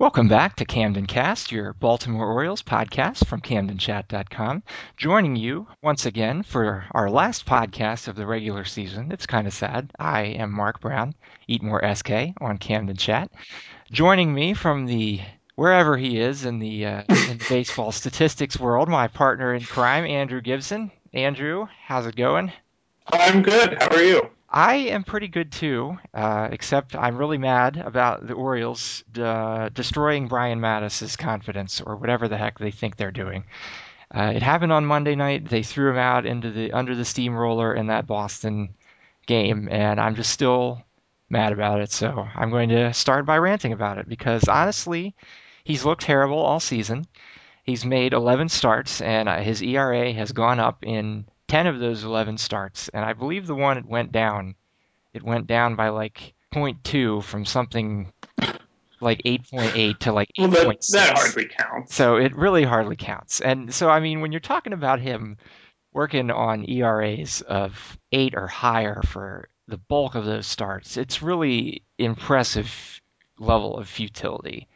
Welcome back to Camden Cast, your Baltimore Orioles podcast from CamdenChat.com. Joining you once again for our last podcast of the regular season. It's kind of sad. I am Mark Brown, Eat More SK on Camden Chat. Joining me from the wherever he is in the uh, in the baseball statistics world, my partner in crime, Andrew Gibson. Andrew, how's it going? I'm good. How are you? I am pretty good too, uh, except I'm really mad about the Orioles uh, destroying Brian Matusz's confidence or whatever the heck they think they're doing. Uh, it happened on Monday night. They threw him out into the under the steamroller in that Boston game, and I'm just still mad about it. So I'm going to start by ranting about it because honestly, he's looked terrible all season. He's made 11 starts, and uh, his ERA has gone up in 10 of those 11 starts, and I believe the one it went down, it went down by like 0.2 from something like 8.8 to like 8.6. Well, that, that hardly counts. So it really hardly counts. And so, I mean, when you're talking about him working on ERAs of 8 or higher for the bulk of those starts, it's really impressive level of futility.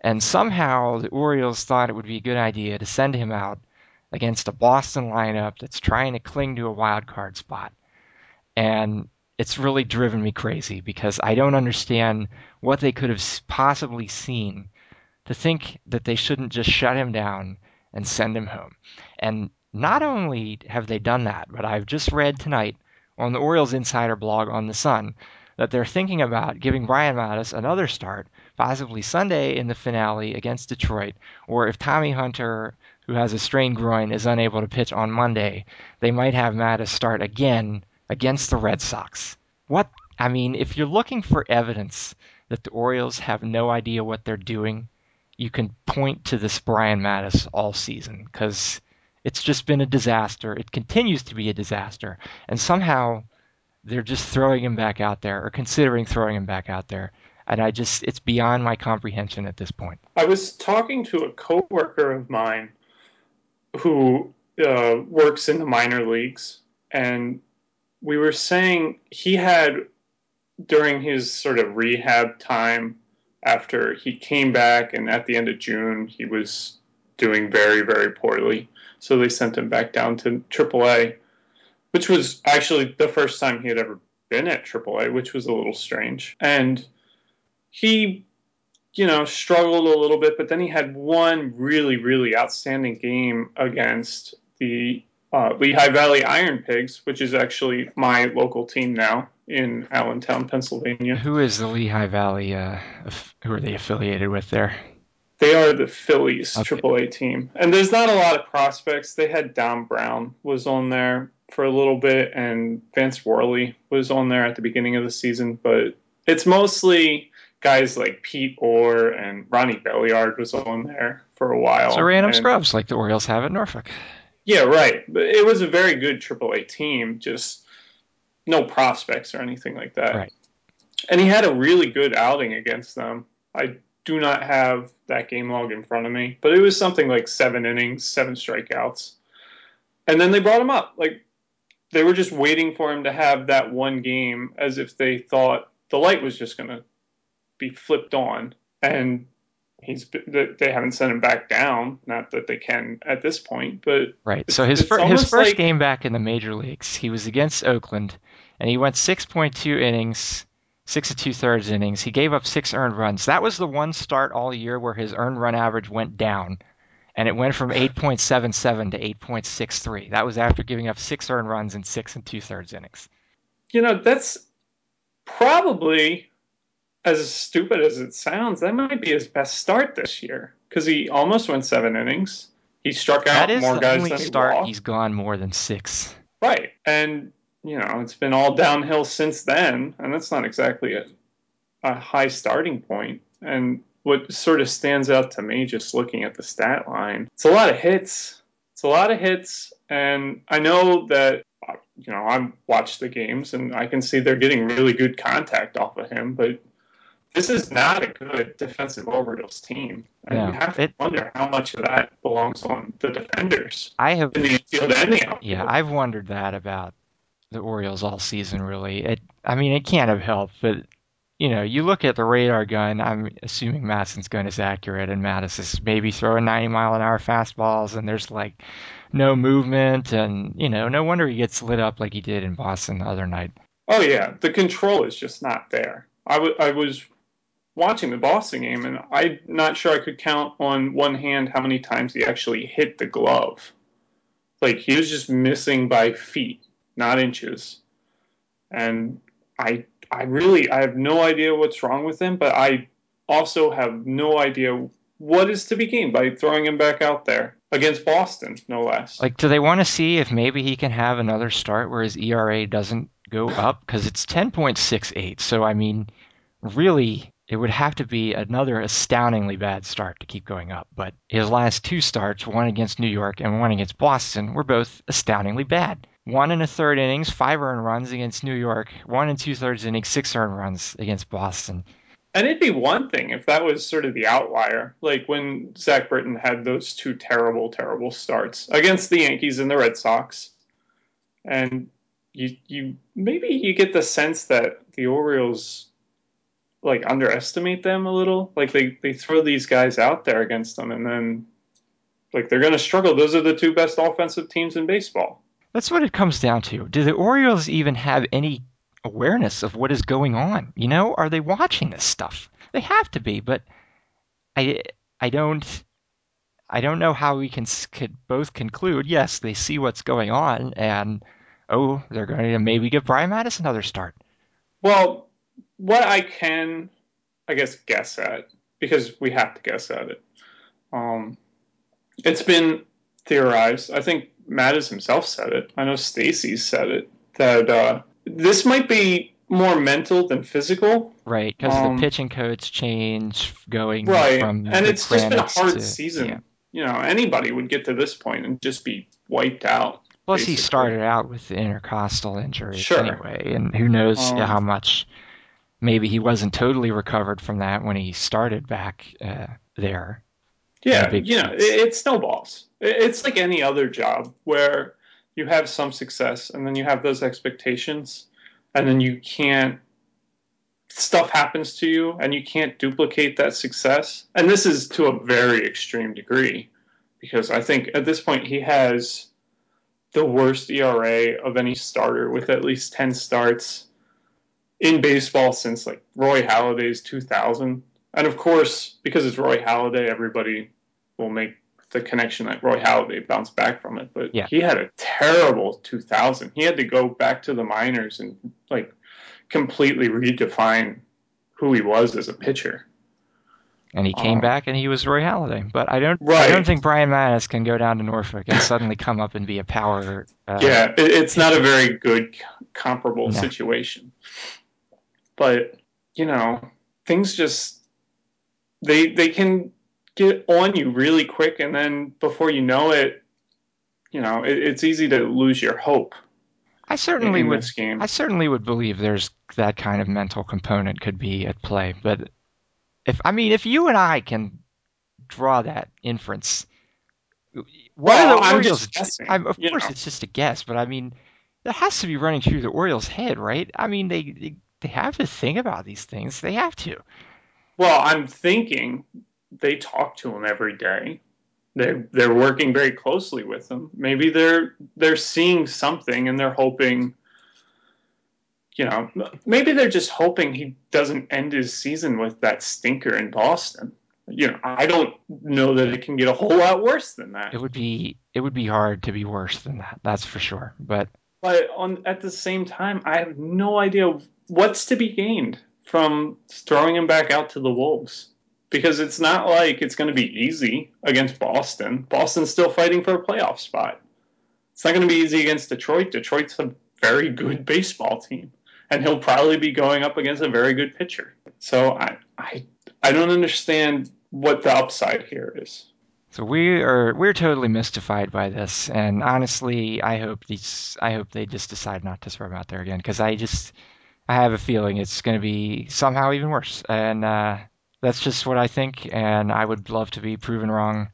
And somehow the Orioles thought it would be a good idea to send him out – against a Boston lineup that's trying to cling to a wild card spot. And it's really driven me crazy because I don't understand what they could have possibly seen to think that they shouldn't just shut him down and send him home. And not only have they done that, but I've just read tonight on the Orioles Insider blog on The Sun that they're thinking about giving Brian Matusz another start, possibly Sunday in the finale against Detroit, or if Tommy Hunter who has a strained groin, is unable to pitch on Monday, they might have Matusz start again against the Red Sox. What? I mean, if you're looking for evidence that the Orioles have no idea what they're doing, you can point to this Brian Matusz all season because it's just been a disaster. It continues to be a disaster. And somehow they're just throwing him back out there or considering throwing him back out there. And I just, it's beyond my comprehension at this point. I was talking to a coworker of mine who uh, works in the minor leagues, and we were saying he had during his sort of rehab time after he came back, and at the end of June he was doing very very poorly, so they sent him back down to AAA, which was actually the first time he had ever been at AAA, which was a little strange, and he you know, struggled a little bit, but then he had one really, really outstanding game against the uh, Lehigh Valley Iron Pigs, which is actually my local team now in Allentown, Pennsylvania. Who is the Lehigh Valley? Uh, who are they affiliated with there? They are the Phillies okay. AAA team, and there's not a lot of prospects. They had Dom Brown was on there for a little bit, and Vance Worley was on there at the beginning of the season, but it's mostly guys like Pete Orr and Ronnie Belliard was on there for a while. So random and, scrubs like the Orioles have at Norfolk. Yeah, right. But it was a very good AAA team, just no prospects or anything like that. Right. And he had a really good outing against them. I do not have that game log in front of me, but it was something like seven innings, seven strikeouts. And then they brought him up. Like they were just waiting for him to have that one game as if they thought the light was just going to be flipped on, and he's they haven't sent him back down. Not that they can at this point, but right. So his fir- his first like, game back in the major leagues, he was against Oakland, and he went 6.2 innings, six and two thirds innings. He gave up six earned runs. That was the one start all year where his earned run average went down, and it went from 8.77 to 8.63. That was after giving up six earned runs in six and two thirds innings. You know, that's probably as stupid as it sounds, that might be his best start this year because he almost went seven innings. He struck out more guys than he start walked. he's gone more than six. Right, and you know it's been all downhill since then, and that's not exactly a, a high starting point. And what sort of stands out to me, just looking at the stat line, it's a lot of hits. It's a lot of hits, and I know that you know I've watched the games, and I can see they're getting really good contact off of him, but this is not a good defensive Orioles team. No, you have to it, wonder how much of that belongs on the defenders. I have in the infield and the outfield. Yeah, I've wondered that about the Orioles all season. Really, it. I mean, it can't have helped, but you know, you look at the radar gun. I'm assuming MASN's gun is accurate, and Matusz is maybe throwing 90 mile an hour fastballs, and there's like no movement, and you know, no wonder he gets lit up like he did in Boston the other night. Oh yeah, the control is just not there. I, w- I was watching the Boston game, and I'm not sure I could count on one hand how many times he actually hit the glove. Like he was just missing by feet, not inches. And I I really I have no idea what's wrong with him, but I also have no idea what is to be gained by throwing him back out there against Boston, no less. Like, do they want to see if maybe he can have another start where his ERA doesn't go up? Because it's 10.68. So, I mean, really, it would have to be another astoundingly bad start to keep going up. But his last two starts, one against New York and one against Boston, were both astoundingly bad. One and a third innings, five earned runs against New York. One and two thirds innings, six earned runs against Boston. And it'd be one thing if that was sort of the outlier, like when Zach Britton had those two terrible, terrible starts against the Yankees and the Red Sox. And you, you maybe you get the sense that the Orioles like underestimate them a little. Like they, they throw these guys out there against them and then like they're gonna struggle. Those are the two best offensive teams in baseball. That's what it comes down to. Do the Orioles even have any awareness of what is going on? You know, are they watching this stuff? They have to be, but I I don't I don't know how we can could both conclude. Yes, they see what's going on, and oh, they're going to maybe give Brian Matusz another start. Well, what I can, I guess, guess at because we have to guess at it. Um, it's been theorized. I think Matusz himself said it. I know Stacy said it that uh, this might be more mental than physical. Right, because um, the pitching codes change going right, from and it's just been a hard to, season. Yeah. You know, anybody would get to this point and just be wiped out. Plus, basically. he started out with the intercostal injury Sure. anyway, and who knows Um, how much. Maybe he wasn't totally recovered from that when he started back uh, there. Yeah, big you know, it, it snowballs. It- It's like any other job where you have some success and then you have those expectations and then you can't stuff happens to you and you can't duplicate that success. And this is to a very extreme degree because I think at this point he has the worst ERA of any starter with at least 10 starts in baseball since like Roy Halladay's 2000. And of course, because it's Roy Halladay, everybody will make the connection that Roy Halladay bounced back from it. But Yeah. he had a terrible 2000. He had to go back to the minors and like completely redefine who he was as a pitcher. And he came Um, back and he was Roy Halladay. But I don't I don't think Brian Matusz can go down to Norfolk and suddenly come up and be a power. Uh, yeah, it, it's not a very good comparable No. situation. But you know, things just they they can get on you really quick, and then before you know it, you know, it, it's easy to lose your hope I certainly in would. this game. I certainly would believe there's that kind of mental component could be at play. But if I mean, if you and I can draw that inference, what Well, are the I'm Orioles? guessing, I'm, of course, know. it's just a guess, but I mean, that has to be running through the Orioles' head, right? I mean, they they, they have to think about these things. They have to. Well, I'm thinking they talk to him every day. They're they're working very closely with him. Maybe they're they're seeing something and they're hoping. You know, maybe they're just hoping he doesn't end his season with that stinker in Boston. You know, I don't know that it can get a whole lot worse than that. It would be it would be hard to be worse than that. That's for sure. But But on at the same time, I have no idea what's to be gained from throwing him back out to the Wolves. Because it's not like it's going to be easy against Boston. Boston's still fighting for a playoff spot. It's not going to be easy against Detroit. Detroit's a very good baseball team, and he'll probably be going up against a very good pitcher. So I I I don't understand what the upside here is. So we are we're totally mystified by this, and honestly, I hope these I hope they just decide not to throw him out there again because I just I have a feeling it's going to be somehow even worse, and uh, that's just what I think, and I would love to be proven wrong.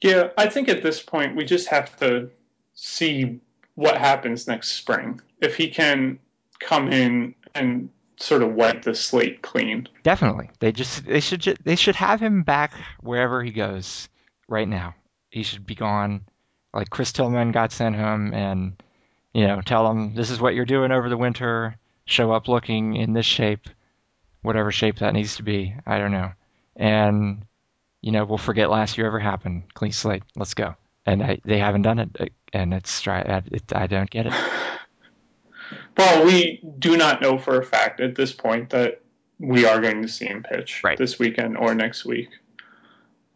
Yeah, I think at this point we just have to see what happens next spring. If he can come in and sort of wipe the slate clean. Definitely, they just they should ju- they should have him back wherever he goes right now. He should be gone. Like Chris Tillman got sent home, and you know, tell him this is what you're doing over the winter. Show up looking in this shape, whatever shape that needs to be. I don't know, and you know, we'll forget last year ever happened. Clean slate. Let's go. And I, they haven't done it, and it's try. It, I don't get it. Well, we do not know for a fact at this point that we are going to see him pitch Right. this weekend or next week.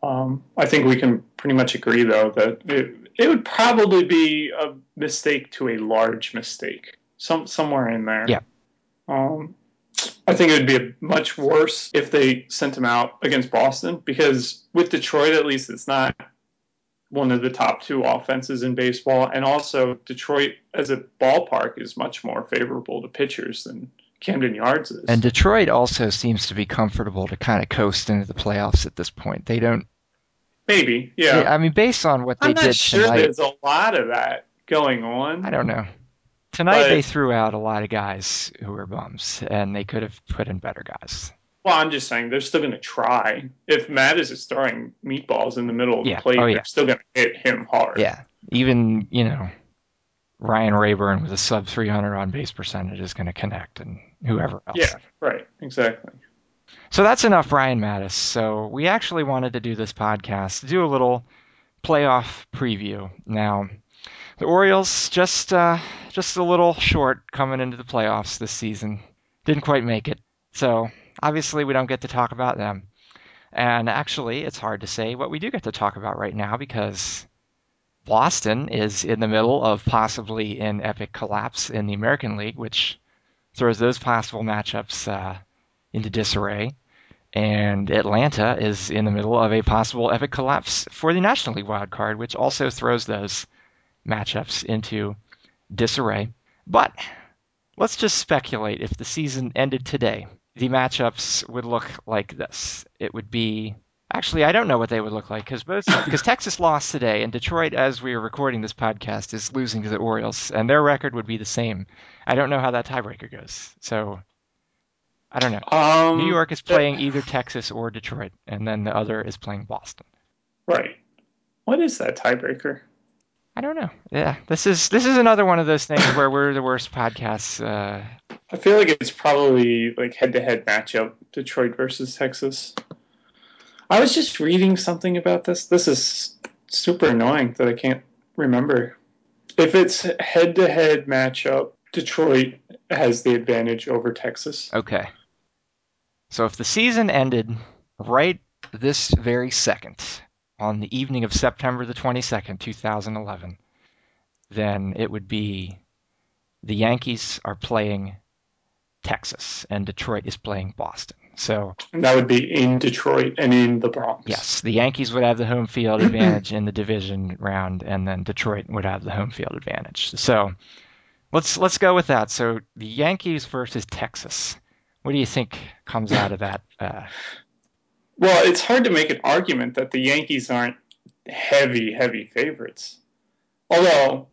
Um, I think we can pretty much agree, though, that it, it would probably be a mistake to a large mistake, some somewhere in there. Yeah. Um, I think it would be much worse if they sent him out against Boston because with Detroit, at least, it's not one of the top two offenses in baseball, and also Detroit as a ballpark is much more favorable to pitchers than Camden Yards is. And Detroit also seems to be comfortable to kind of coast into the playoffs at this point. They don't. Maybe, yeah. I mean, based on what they I'm not did sure tonight, there's a lot of that going on. I don't know. Tonight But- they threw out a lot of guys who were bums, and they could have put in better guys. Well, I'm just saying they're still going to try. If Matt is throwing meatballs in the middle of Yeah. the plate, Oh, yeah. they're still going to hit him hard. Yeah, even you know, Ryan Raburn with a sub 300 on base percentage is going to connect, and whoever else. Yeah, right, exactly. So that's enough Ryan Matusz. So we actually wanted to do this podcast to do a little playoff preview. Now, the Orioles just uh, just a little short coming into the playoffs this season. Didn't quite make it. So obviously we don't get to talk about them. And actually, it's hard to say what we do get to talk about right now because Boston is in the middle of possibly an epic collapse in the American League, which throws those possible matchups uh, into disarray. And Atlanta is in the middle of a possible epic collapse for the National League wild card, which also throws those matchups into disarray. But let's just speculate if the season ended today, the matchups would look like this. It would be actually I don't know what they would look like because both because Texas lost today and Detroit, as we are recording this podcast, is losing to the Orioles, and their record would be the same. I don't know how that tiebreaker goes, so I don't know. Um, New York is playing either Texas or Detroit, and then the other is playing Boston. Right. What is that tiebreaker? I don't know. Yeah, this is this is another one of those things where we're the worst podcasts. Uh, I feel like it's probably like head-to-head matchup, Detroit versus Texas. I was just reading something about this. This is super annoying that I can't remember. If it's head-to-head matchup, Detroit has the advantage over Texas. okay. So if the season ended right this very second, on the evening of September the 22nd, 2011, then it would be the Yankees are playing Texas and Detroit is playing Boston. So And that would be in Detroit and in the Bronx. Yes, the Yankees would have the home field advantage in the division round, and then Detroit would have the home field advantage. So let's let's go with that. So the Yankees versus Texas. What do you think comes out of that? Uh, Well, it's hard to make an argument that the Yankees aren't heavy, heavy favorites. Although,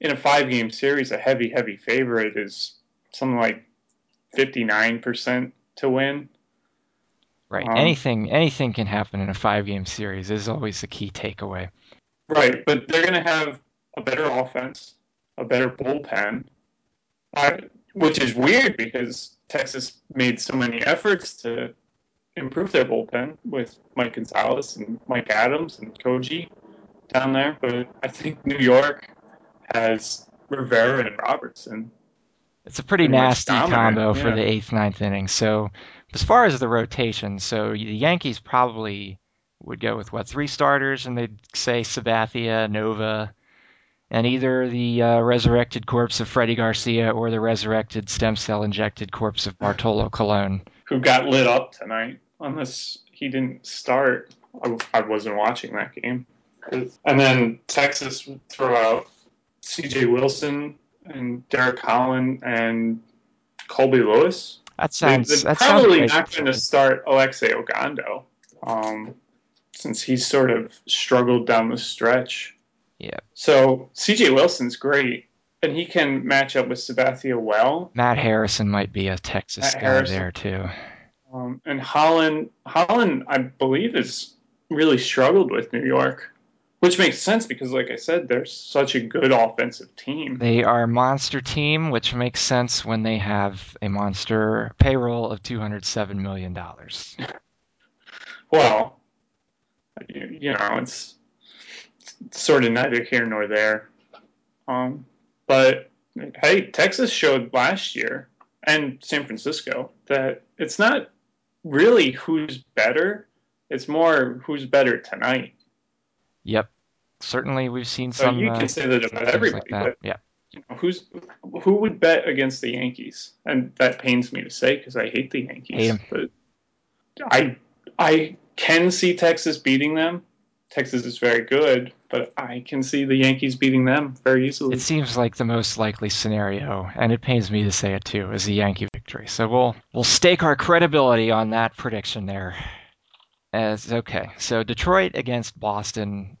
in a five game series, a heavy, heavy favorite is something like 59% to win. right. Um, anything anything can happen in a five game series is always the key takeaway. Right, but they're going to have a better offense, a better bullpen, which is weird because Texas made so many efforts to improve their bullpen with Mike Gonzalez and Mike Adams and Koji down there. But I think New York has Rivera and Robertson. It's a pretty nasty combo for yeah. the eighth, ninth inning. So as far as the rotation, so the Yankees probably would go with what three starters, and they'd say Sabathia, Nova, and either the uh, resurrected corpse of Freddie Garcia or the resurrected stem cell injected corpse of Bartolo Colon. who got lit up tonight. Unless he didn't start, I, I wasn't watching that game. And then Texas would throw out C.J. Wilson and Derek Holland and Colby Lewis. That sounds that sounds probably great. not going to start Alexi Ogando, um, since he's sort of struggled down the stretch. Yeah. So C.J. Wilson's great, and he can match up with Sabathia well. Matt Harrison might be a Texas Matt guy Harrison. there too. Um, and Holland, Holland, I believe, has really struggled with New York, which makes sense because, like I said, they're such a good offensive team. They are a monster team, which makes sense when they have a monster payroll of two hundred seven million dollars. Well, you, you know, it's, it's sort of neither here nor there. Um, but hey, Texas showed last year and San Francisco that it's not really who's better; it's more who's better tonight. Yep, certainly we've seen So some. you uh, can say that about everybody, like that. but Yeah, you know, who's who would bet against the Yankees? And that pains me to say because I hate the Yankees. Hate. But I I can see Texas beating them. Texas is very good, but I can see the Yankees beating them very easily. it seems like the most likely scenario, and it pains me to say it too, is a Yankee victory. So we'll we'll stake our credibility on that prediction there. As okay, so Detroit against Boston.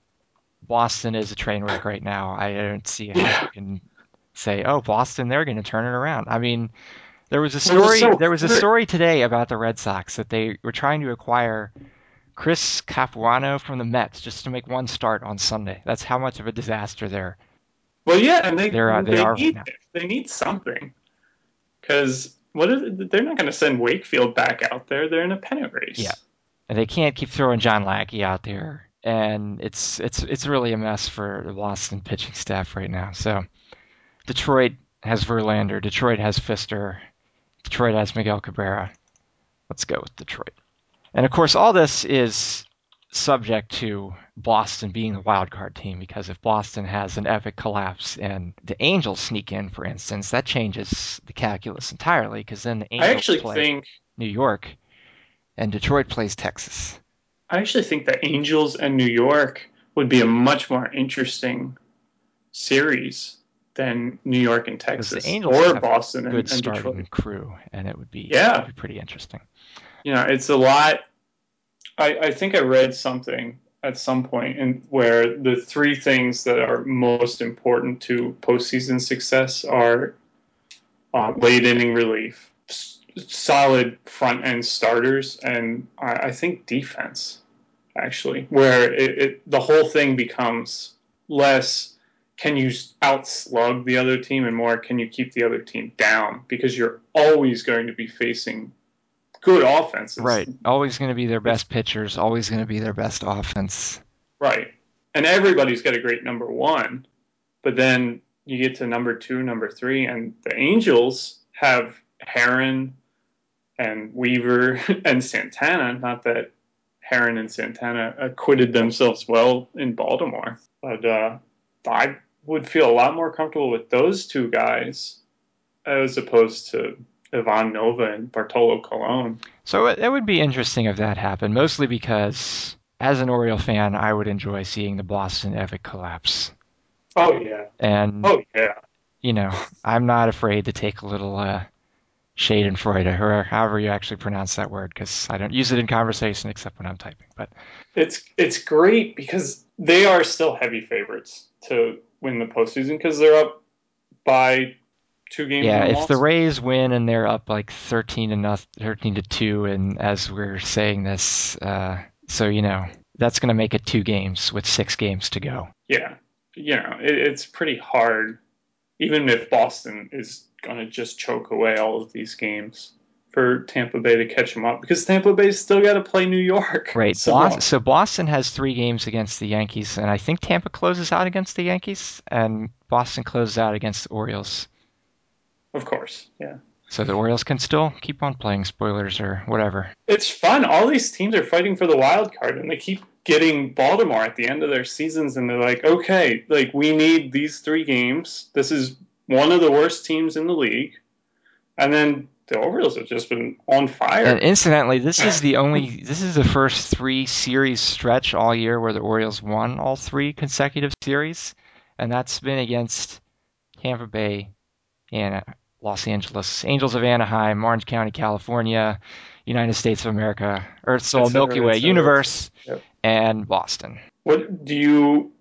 Boston is a train wreck right now. I don't see how you can say, "Oh, Boston, they're going to turn it around." I mean, there was a story. there was a story today about the Red Sox that they were trying to acquire Chris Capuano from the Mets just to make one start on Sunday. That's how much of a disaster they're. Well, yeah, and they They're, uh, they they are need now. they need something because what is they're not going to send Wakefield back out there. They're in a pennant race. Yeah. And they can't keep throwing John Lackey out there, and it's it's it's really a mess for the Boston pitching staff right now. So Detroit has Verlander, Detroit has Fister, Detroit has Miguel Cabrera. Let's go with Detroit. And of course, all this is subject to Boston being the wild card team because if Boston has an epic collapse and the Angels sneak in, for instance, that changes the calculus entirely because then the Angels I actually play think New York and Detroit plays Texas. I actually think the Angels and New York would be a much more interesting series than New York and Texas the Angels or have Boston and, Good and starting Detroit. crew, and it would be Yeah. it would be pretty interesting. You know, it's a lot. I, I think I read something at some point in where the three things that are most important to postseason success are uh, late inning relief, s- solid front end starters, and I, I think defense. Actually, where it, it the whole thing becomes less can you outslug the other team and more can you keep the other team down because you're always going to be facing good offenses. Right, always going to be their best pitchers, always going to be their best offense. Right. And everybody's got a great number one, but then you get to number two, number three, and the Angels have Haren and Weaver and Santana. Not that Haren and Santana acquitted themselves well in Baltimore, but uh, I would feel a lot more comfortable with those two guys as opposed to Ivan Nova and Bartolo Colon. So it, it would be interesting if that happened, mostly because as an Oriole fan, I would enjoy seeing the Boston epic collapse. Oh yeah. And Oh yeah. you know, I'm not afraid to take a little uh, Schadenfreude, or however you actually pronounce that word, because I don't use it in conversation except when I'm typing. But It's it's great because they are still heavy favorites to win the postseason because they're up by two games. yeah, if the Rays win and they're up like 13 to nothing, 13 to two, and as we're saying this, uh, so you know that's going to make it two games with six games to go. yeah, you know it, it's pretty hard, even if Boston is going to just choke away all of these games for Tampa Bay to catch them up because Tampa Bay's still got to play New York. Right. So, Boston, so Boston has three games against the Yankees, and I think Tampa closes out against the Yankees, and Boston closes out against the Orioles. Of course, yeah. So the Orioles can still keep on playing spoilers or whatever. It's fun. All these teams are fighting for the wild card, and they keep getting Baltimore at the end of their seasons, and they're like, okay, like we need these three games. This is one of the worst teams in the league, and then the Orioles have just been on fire. And incidentally, this is the only this is the first three series stretch all year where the Orioles won all three consecutive series, and that's been against Tampa Bay and Los Angeles, Angels of Anaheim, Orange County, California, United States of America, Earth, Sol, Milky Way. Universe, Yep. and Boston. what do you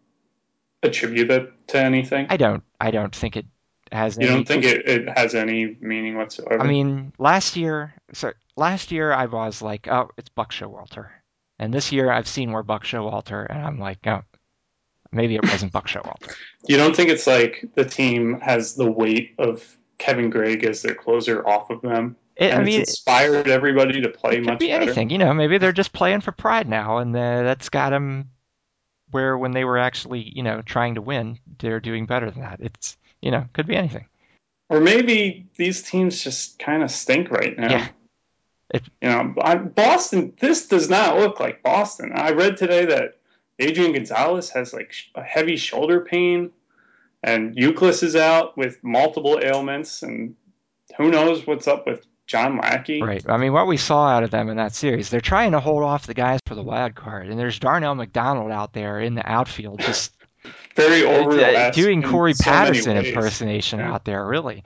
attribute that to anything? I don't I don't think it has. You any, don't think it, it has any meaning whatsoever? I mean, last year, so last year I was like, oh, it's Buck Showalter, and this year I've seen more Buck Showalter, and I'm like, oh, maybe it wasn't Buck Showalter. you don't think it's like the team has the weight of Kevin Gregg as their closer off of them? It, and I mean, it's inspired everybody to play it could much be better. anything. You know, maybe they're just playing for pride now, and uh, that's got them where when they were actually, you know, trying to win, they're doing better than that. It's, you know, could be anything. Or maybe these teams just kind of stink right now. Yeah. It- you know, Boston. This does not look like Boston. I read today that Adrian Gonzalez has like a heavy shoulder pain, and Youkilis is out with multiple ailments, and who knows what's up with John Lackey. Right. I mean, what we saw out of them in that series, they're trying to hold off the guys for the wild card, and there's Darnell McDonald out there in the outfield just Very over doing Corey so Patterson impersonation Yeah. out there, really.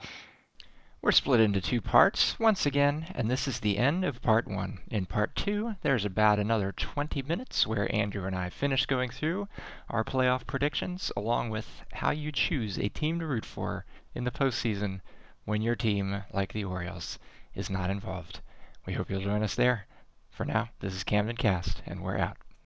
We're split into two parts once again, and this is the end of part one. In part two, there's about another 20 minutes where Andrew and I finish going through our playoff predictions, along with how you choose a team to root for in the postseason when your team, like the Orioles, is not involved. We hope you'll join us there. For now, this is Camden Cast, and we're out.